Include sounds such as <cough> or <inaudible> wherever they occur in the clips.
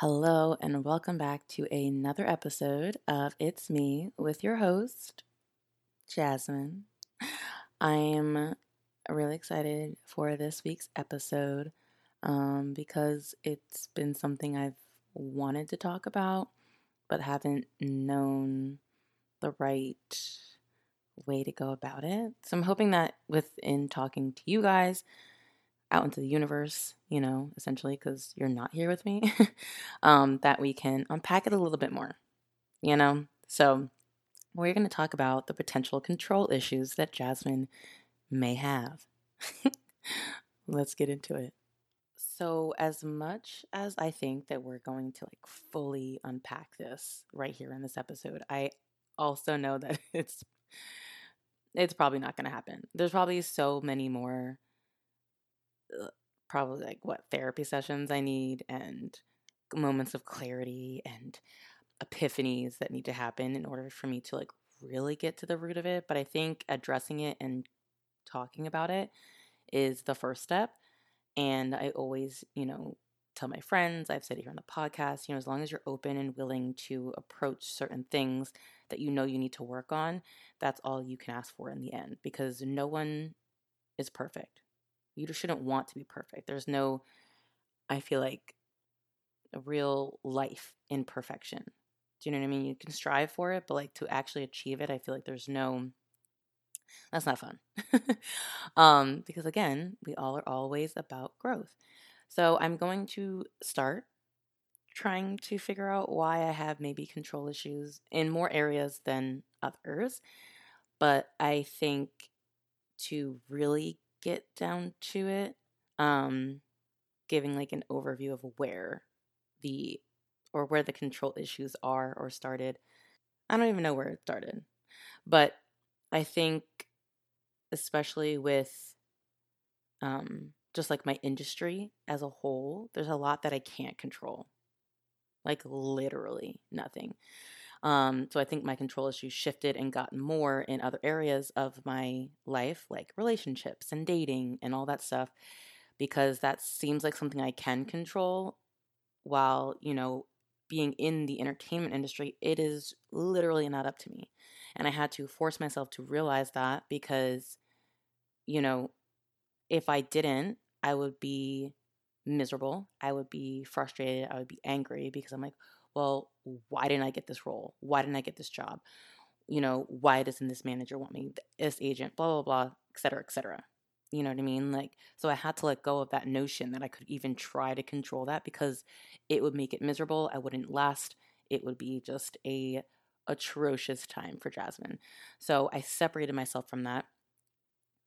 Hello, and welcome back to another episode of It's Me with your host, Jasmine. I am really excited for this week's episode um, because it's been something I've wanted to talk about but haven't known the right way to go about it. So I'm hoping that within talking to you guys, out into the universe, you know, essentially, because you're not here with me, <laughs> um, that we can unpack it a little bit more, you know? So, we're going to talk about the potential control issues that Jasmine may have. <laughs> Let's get into it. So, as much as I think that we're going to like fully unpack this right here in this episode, I also know that <laughs> it's it's probably not going to happen. There's probably so many more Uh, probably like what therapy sessions I need and moments of clarity and epiphanies that need to happen in order for me to like really get to the root of it. But I think addressing it and talking about it is the first step. And I always, you know, tell my friends, I've said it here on the podcast, you know, as long as you're open and willing to approach certain things that you know you need to work on, that's all you can ask for in the end because no one is perfect. You just shouldn't want to be perfect. There's no, I feel like, a real life in perfection. Do you know what I mean? You can strive for it, but like to actually achieve it, I feel like there's no, that's not fun. <laughs> um, because again, we all are always about growth. So I'm going to start trying to figure out why I have maybe control issues in more areas than others. But I think to really get down to it, um, giving like an overview of where the or where the control issues are or started. I don't even know where it started. But I think especially with um just like my industry as a whole, there's a lot that I can't control. Like literally nothing. Um, so I think my control issues shifted and gotten more in other areas of my life, like relationships and dating and all that stuff, because that seems like something I can control. While, you know, being in the entertainment industry, it is literally not up to me. And I had to force myself to realize that because, you know, if I didn't, I would be miserable. I would be frustrated. I would be angry because I'm like, well, why didn't I get this role? Why didn't I get this job? You know, why doesn't this manager want me? This agent, blah, blah, blah, et cetera, et cetera. You know what I mean? Like, so I had to let go of that notion that I could even try to control that because it would make it miserable. I wouldn't last. It would be just a atrocious time for Jasmine. So I separated myself from that.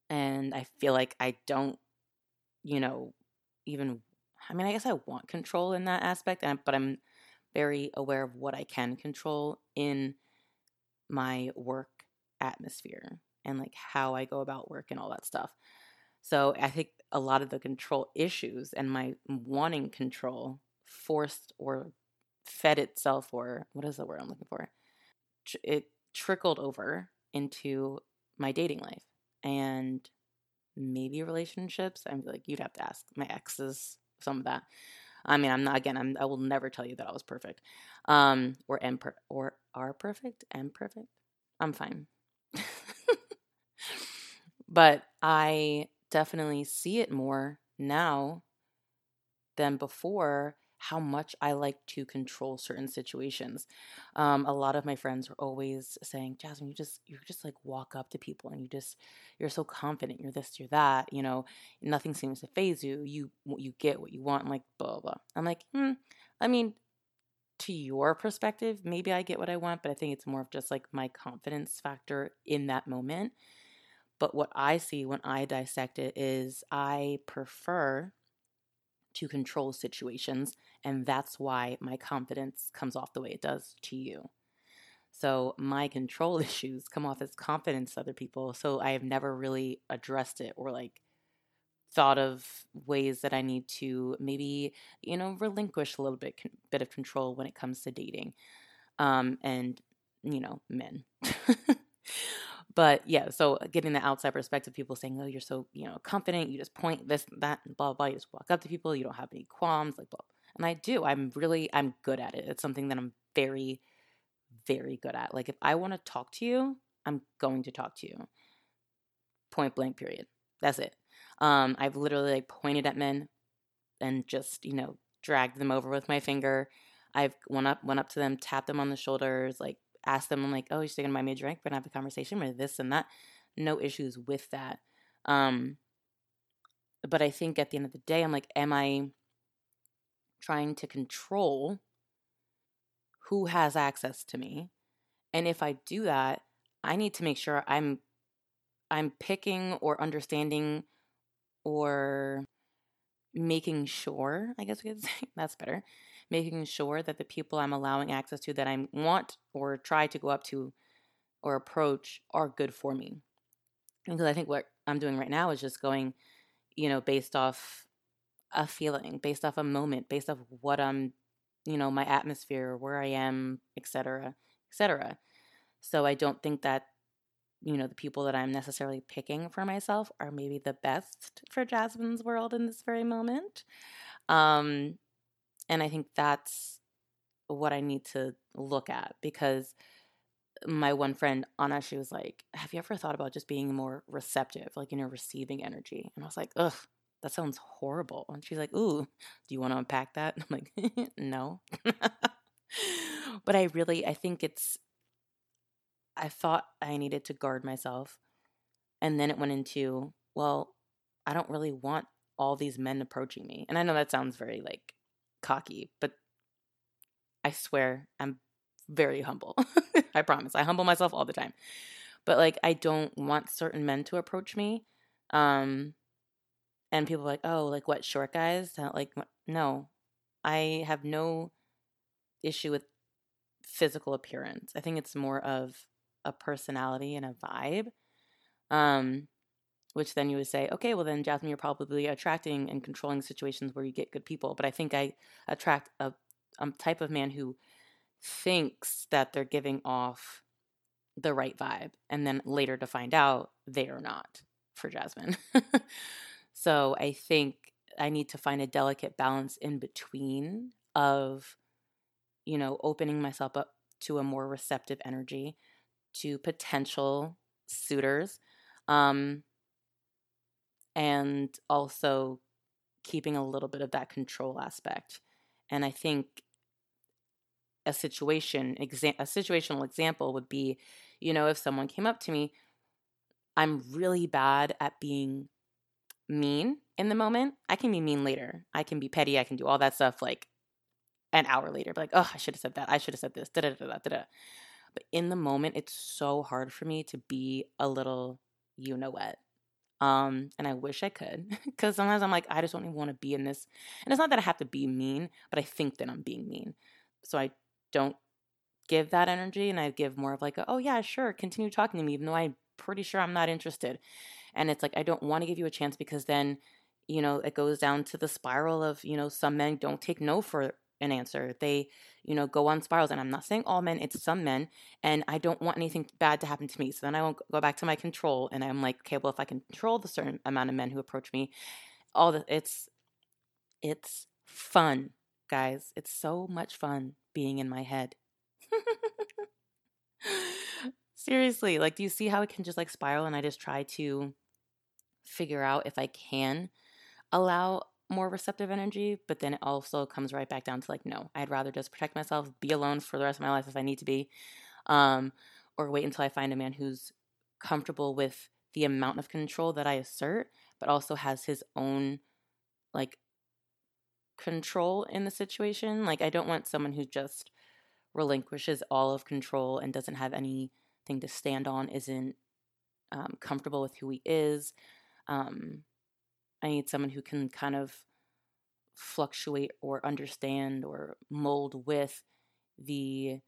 And I feel like I don't, you know, even, I mean, I guess I want control in that aspect, but I'm very aware of what I can control in my work atmosphere and like how I go about work and all that stuff. So I think a lot of the control issues and my wanting control forced or fed itself, or what is the word I'm looking for? It trickled over into my dating life and maybe relationships. I'm like, you'd have to ask my exes some of that. I mean, I'm not again. I'm, I will never tell you that I was perfect, um, or am per- or are perfect. Am perfect. I'm fine. <laughs> but I definitely see it more now than before how much I like to control certain situations. Um, a lot of my friends are always saying, Jasmine, you just you just like walk up to people and you just you're so confident. You're this, you're that. You know, nothing seems to faze you. You you get what you want. I'm like blah blah. I'm like, hmm. I mean, to your perspective, maybe I get what I want, but I think it's more of just like my confidence factor in that moment. But what I see when I dissect it is I prefer to control situations. And that's why my confidence comes off the way it does to you. So my control <laughs> issues come off as confidence to other people. So I have never really addressed it or like thought of ways that I need to maybe, you know, relinquish a little bit bit of control when it comes to dating. Um, and, you know, men. <laughs> But yeah, so getting the outside perspective, people saying, "Oh, you're so you know confident. You just point this, that, and blah blah. You just walk up to people. You don't have any qualms, like blah." And I do. I'm really I'm good at it. It's something that I'm very very good at. Like if I want to talk to you, I'm going to talk to you. Point blank period. That's it. Um I've literally like pointed at men and just, you know, dragged them over with my finger. I've went up went up to them, tapped them on the shoulders, like asked them, I'm like, oh, you're still gonna buy me a drink? We're gonna have a conversation with this and that. No issues with that. Um but I think at the end of the day, I'm like, am I trying to control who has access to me? And if I do that, I need to make sure I'm I'm picking or understanding or making sure, I guess we could <laughs> say that's better, making sure that the people I'm allowing access to that I want or try to go up to or approach are good for me. Because I think what I'm doing right now is just going, you know, based off a feeling, based off a moment, based off what I'm, you know, my atmosphere, where I am, etc., etc. So I don't think that, you know, the people that I'm necessarily picking for myself are maybe the best for Jasmine's world in this very moment. Um, and I think that's what I need to look at because my one friend Anna, she was like, "Have you ever thought about just being more receptive, like you know, receiving energy?" And I was like, "Ugh, that sounds horrible." And she's like, "Ooh, do you want to unpack that?" And <laughs> I'm like, <laughs> "No," <laughs> but I really, I think it's. I thought I needed to guard myself, and then it went into, well, I don't really want all these men approaching me, and I know that sounds very like cocky, but I swear I'm very humble. <laughs> I promise. I humble myself all the time. But like I don't want certain men to approach me. Um and people like, "Oh, like what short guys?" Like no. I have no issue with physical appearance. I think it's more of a personality and a vibe. Um which then you would say, okay, well then Jasmine, you're probably attracting and controlling situations where you get good people. But I think I attract a, a type of man who thinks that they're giving off the right vibe and then later to find out they are not for Jasmine. <laughs> so I think I need to find a delicate balance in between of you know opening myself up to a more receptive energy to potential suitors um and also keeping a little bit of that control aspect. And I think a situation exa- a situational example would be you know if someone came up to me i'm really bad at being mean in the moment. I can be mean later. I can be petty. I can do all that stuff like an hour later like oh i should have said that. I should have said this da da da da da but in the moment it's so hard for me to be a little you know what um, and I wish I could <laughs> because sometimes I'm like, I just don't even want to be in this. And it's not that I have to be mean, but I think that I'm being mean. So I don't give that energy and I give more of like, a, oh yeah, sure, continue talking to me, even though I'm pretty sure I'm not interested. And it's like, I don't want to give you a chance because then, you know, it goes down to the spiral of, you know, some men don't take no for an answer. They, you know, go on spirals. And I'm not saying all men, it's some men. And I don't want anything bad to happen to me. So then I won't go back to my control. And I'm like, okay, well, if I control the certain amount of men who approach me, all the, it's, it's fun, guys. It's so much fun being in my head. <laughs> Seriously, like, do you see how it can just like spiral? And I just try to figure out if I can allow more receptive energy, but then it also comes right back down to like, no, I'd rather just protect myself, be alone for the rest of my life if I need to be, um, or wait until I find a man who's comfortable with the amount of control that I assert, but also has his own like control in the situation. Like, I don't want someone who just relinquishes all of control and doesn't have anything to stand on, isn't um, comfortable with who he is. Um, I need someone who can kind of fluctuate or understand or mold with the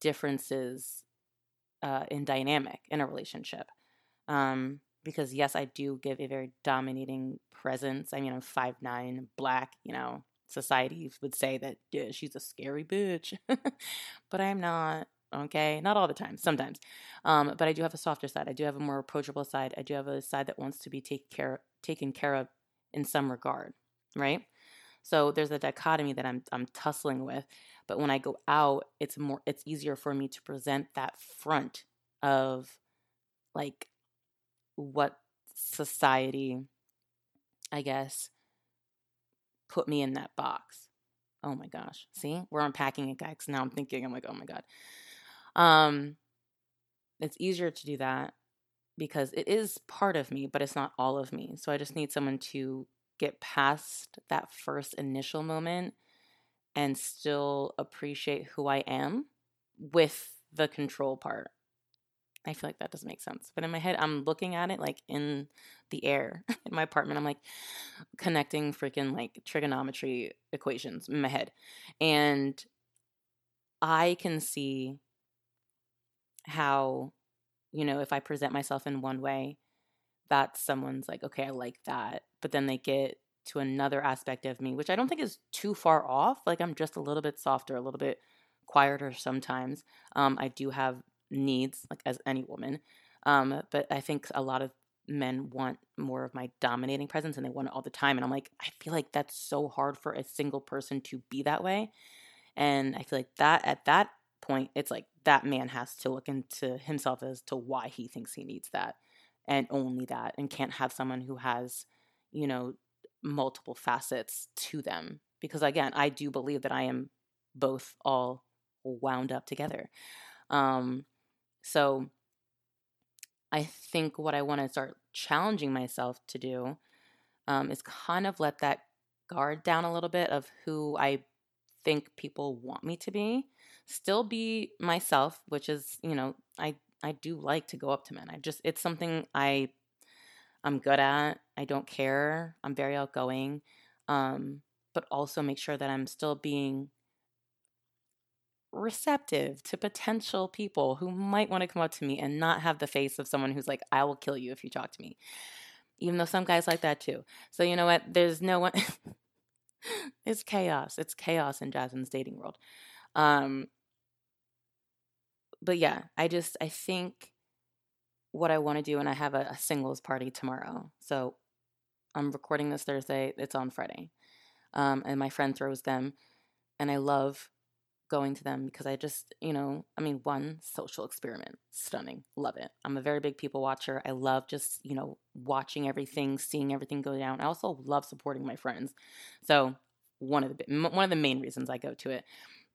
differences uh, in dynamic in a relationship. Um, because yes, I do give a very dominating presence. I mean, I'm five nine, black. You know, society would say that yeah, she's a scary bitch, <laughs> but I'm not. Okay, not all the time, sometimes. Um, but I do have a softer side. I do have a more approachable side. I do have a side that wants to be taken care taken care of in some regard, right? So there's a dichotomy that I'm I'm tussling with. But when I go out, it's more it's easier for me to present that front of like what society I guess put me in that box. Oh my gosh. See? We're unpacking it, guys. Now I'm thinking, I'm like, oh my God. Um, it's easier to do that because it is part of me, but it's not all of me. So I just need someone to get past that first initial moment and still appreciate who I am with the control part. I feel like that doesn't make sense. But in my head, I'm looking at it like in the air <laughs> in my apartment. I'm like connecting freaking like trigonometry equations in my head. And I can see how, you know, if I present myself in one way, that someone's like, okay, I like that. But then they get to another aspect of me, which I don't think is too far off. Like I'm just a little bit softer, a little bit quieter sometimes. Um, I do have needs, like as any woman. Um, but I think a lot of men want more of my dominating presence and they want it all the time. And I'm like, I feel like that's so hard for a single person to be that way. And I feel like that at that point, it's like that man has to look into himself as to why he thinks he needs that and only that and can't have someone who has, you know, multiple facets to them. Because again, I do believe that I am both all wound up together. Um, so I think what I want to start challenging myself to do um, is kind of let that guard down a little bit of who I think people want me to be. Still be myself, which is, you know, I I do like to go up to men. I just it's something I I'm good at. I don't care. I'm very outgoing. Um, but also make sure that I'm still being receptive to potential people who might want to come up to me and not have the face of someone who's like, I will kill you if you talk to me. Even though some guys like that too. So, you know what? There's no one. <laughs> it's chaos. It's chaos in Jasmine's dating world. Um, but yeah, I just, I think what I want to do, and I have a, a singles party tomorrow. So I'm recording this Thursday, it's on Friday. Um, and my friend throws them, and I love going to them because I just, you know, I mean, one social experiment, stunning, love it. I'm a very big people watcher. I love just, you know, watching everything, seeing everything go down. I also love supporting my friends. So, one of the one of the main reasons I go to it.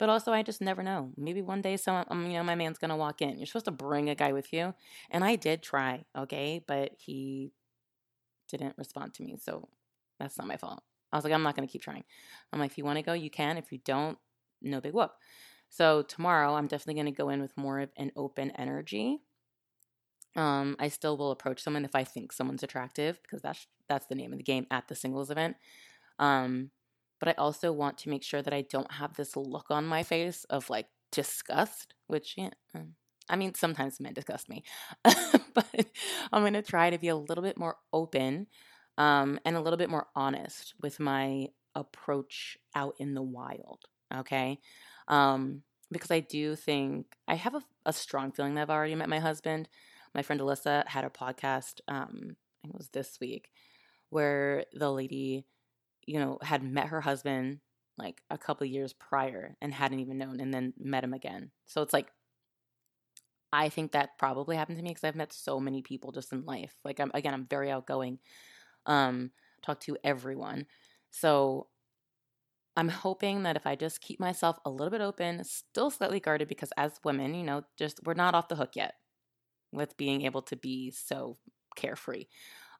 But also, I just never know. Maybe one day, someone, um, you know, my man's gonna walk in. You're supposed to bring a guy with you, and I did try, okay, but he didn't respond to me, so that's not my fault. I was like, I'm not gonna keep trying. I'm like, if you want to go, you can. If you don't, no big whoop. So tomorrow, I'm definitely to go in with more of an open energy. Um, I still will approach someone if I think someone's attractive because that's that's the name of the game at the singles event. Um, but I also want to make sure that I don't have this look on my face of like disgust, which yeah, um, I mean sometimes men disgust me, <laughs> but I'm going to try to be a little bit more open um, and a little bit more honest with my approach out in the wild. Okay. Um, because I do think I have a, a, strong feeling that I've already met my husband. My friend Alyssa had a podcast, um, I think it was this week, where the lady, you know, had met her husband like a couple years prior and hadn't even known and then met him again. So it's like, I think that probably happened to me because I've met so many people just in life. Like I'm again, I'm very outgoing. Um, talk to everyone. So I'm hoping that if I just keep myself a little bit open, still slightly guarded, because as women, you know, just we're not off the hook yet with being able to be so carefree.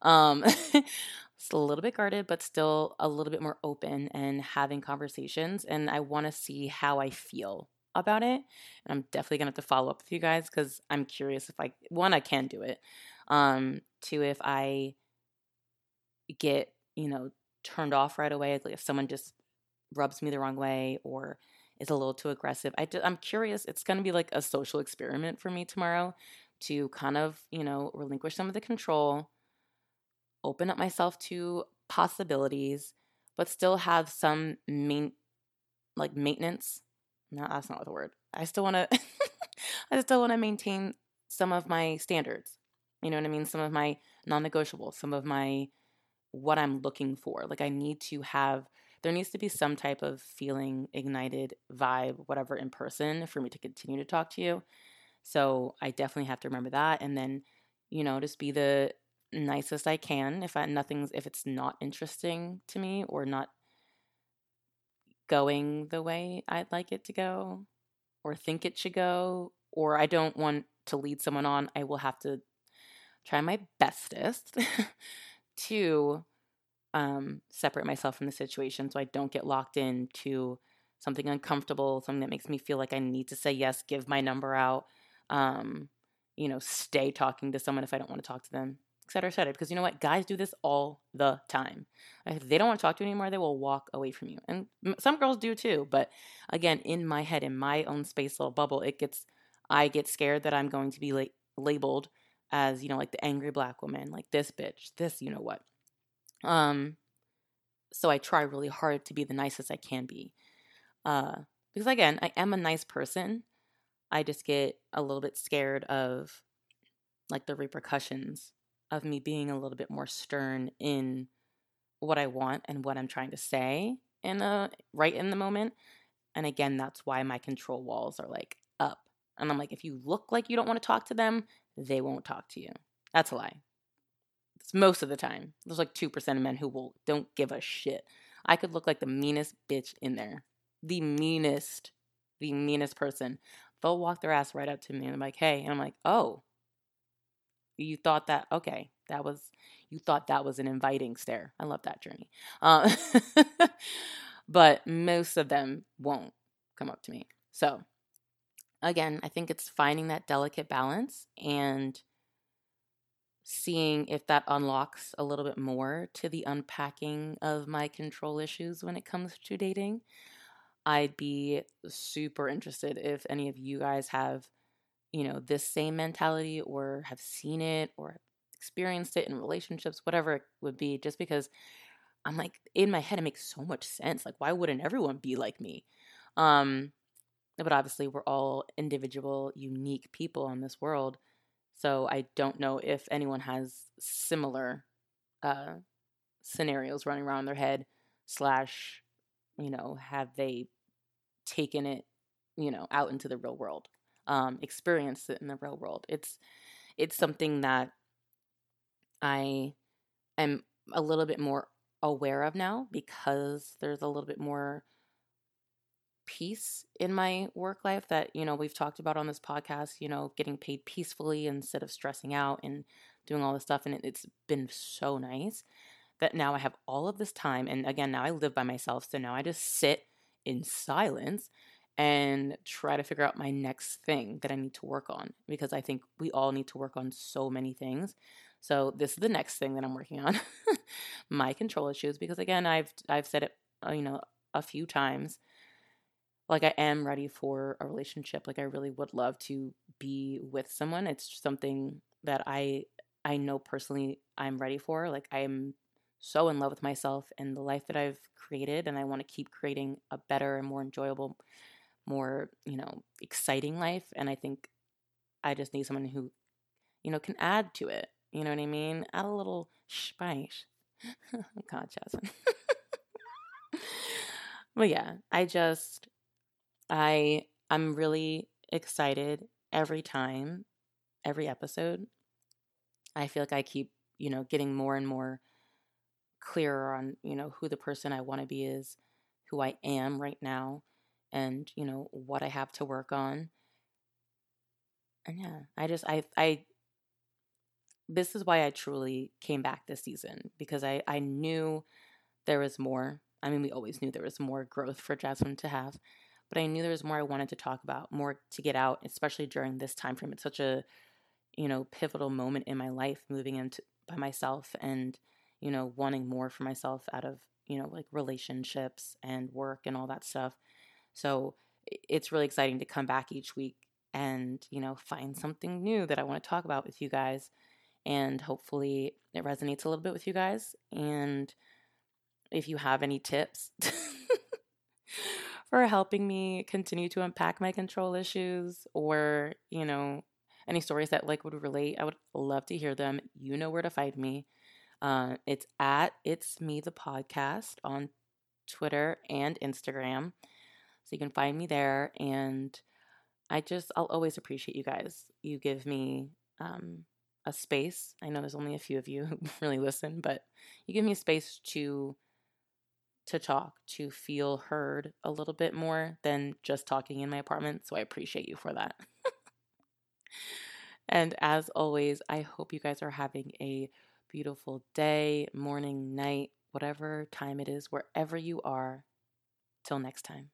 Um, <laughs> it's a little bit guarded, but still a little bit more open and having conversations. And I want to see how I feel about it. And I'm definitely gonna have to follow up with you guys because I'm curious if I one I can do it. Um, two if I get you know turned off right away, like if someone just rubs me the wrong way or is a little too aggressive. I am curious. It's going to be like a social experiment for me tomorrow to kind of, you know, relinquish some of the control, open up myself to possibilities, but still have some main like maintenance. No, that's not the word. I still want to <laughs> I still want to maintain some of my standards. You know what I mean? Some of my non-negotiables, some of my what I'm looking for. Like I need to have there needs to be some type of feeling, ignited vibe, whatever in person for me to continue to talk to you. So I definitely have to remember that. And then, you know, just be the nicest I can. If I nothing's if it's not interesting to me or not going the way I'd like it to go or think it should go, or I don't want to lead someone on, I will have to try my bestest <laughs> to um, separate myself from the situation so I don't get locked into something uncomfortable, something that makes me feel like I need to say yes, give my number out, um, you know, stay talking to someone if I don't want to talk to them, et cetera, et cetera. Because you know what? Guys do this all the time. If they don't want to talk to you anymore, they will walk away from you. And some girls do too. But again, in my head, in my own space, little bubble, it gets, I get scared that I'm going to be like labeled as, you know, like the angry black woman, like this bitch, this, you know what. Um, so I try really hard to be the nicest I can be. Uh, because again, I am a nice person. I just get a little bit scared of like the repercussions of me being a little bit more stern in what I want and what I'm trying to say in a right in the moment. And again, that's why my control walls are like up. And I'm like, if you look like you don't want to talk to them, they won't talk to you. That's a lie. It's most of the time. There's like 2% of men who will don't give a shit. I could look like the meanest bitch in there. The meanest, the meanest person. They'll walk their ass right up to me and I'm like, hey. And I'm like, oh, you thought that, okay, that was, you thought that was an inviting stare. I love that journey. Uh, <laughs> but most of them won't come up to me. So, again, I think it's finding that delicate balance and seeing if that unlocks a little bit more to the unpacking of my control issues when it comes to dating. I'd be super interested if any of you guys have, you know, this same mentality or have seen it or experienced it in relationships, whatever it would be, just because I'm like in my head it makes so much sense. Like why wouldn't everyone be like me? Um but obviously we're all individual, unique people in this world. So I don't know if anyone has similar uh, scenarios running around their head, slash, you know, have they taken it, you know, out into the real world, um, experience it in the real world. It's it's something that I am a little bit more aware of now because there's a little bit more peace in my work life that, you know, we've talked about on this podcast, you know, getting paid peacefully instead of stressing out and doing all this stuff. And it, it's been so nice that now I have all of this time. And again, now I live by myself. So now I just sit in silence and try to figure out my next thing that I need to work on because I think we all need to work on so many things. So this is the next thing that I'm working on, <laughs> my control issues because again, I've I've said it, uh, you know, a few times like I am ready for a relationship. Like I really would love to be with someone. It's something that I I know personally I'm ready for. Like I'm so in love with myself and the life that I've created and I want to keep creating a better and more enjoyable, more, you know, exciting life and I think I just need someone who you know can add to it. You know what I mean? Add a little spice. <laughs> God, Jasmine. <laughs> but yeah, I just I I'm really excited every time, every episode. I feel like I keep, you know, getting more and more clearer on, you know, who the person I want to be is, who I am right now, and, you know, what I have to work on. And yeah, I just I I this is why I truly came back this season because I I knew there was more. I mean, we always knew there was more growth for Jasmine to have, but I knew there was more I wanted to talk about, more to get out, especially during this time frame. It's such a, you know, pivotal moment in my life moving into by myself and, you know, wanting more for myself out of, you know, like relationships and work and all that stuff. So it's really exciting to come back each week and, you know, find something new that I want to talk about with you guys. And hopefully it resonates a little bit with you guys. And if you have any tips, <laughs> for helping me continue to unpack my control issues or, you know, any stories that like would relate. I would love to hear them. You know where to find me. Uh, it's at It's Me the Podcast on Twitter, and Instagram. So you can find me there. And I just, I'll always appreciate you guys. You give me um, a space. I know there's only a few of you <laughs> who really listen, but you give me a space to to talk, to feel heard a little bit more than just talking in my apartment. So I appreciate you for that. <laughs> and as always, I hope you guys are having a beautiful day, morning, night, whatever time it is, wherever you are. Till next time.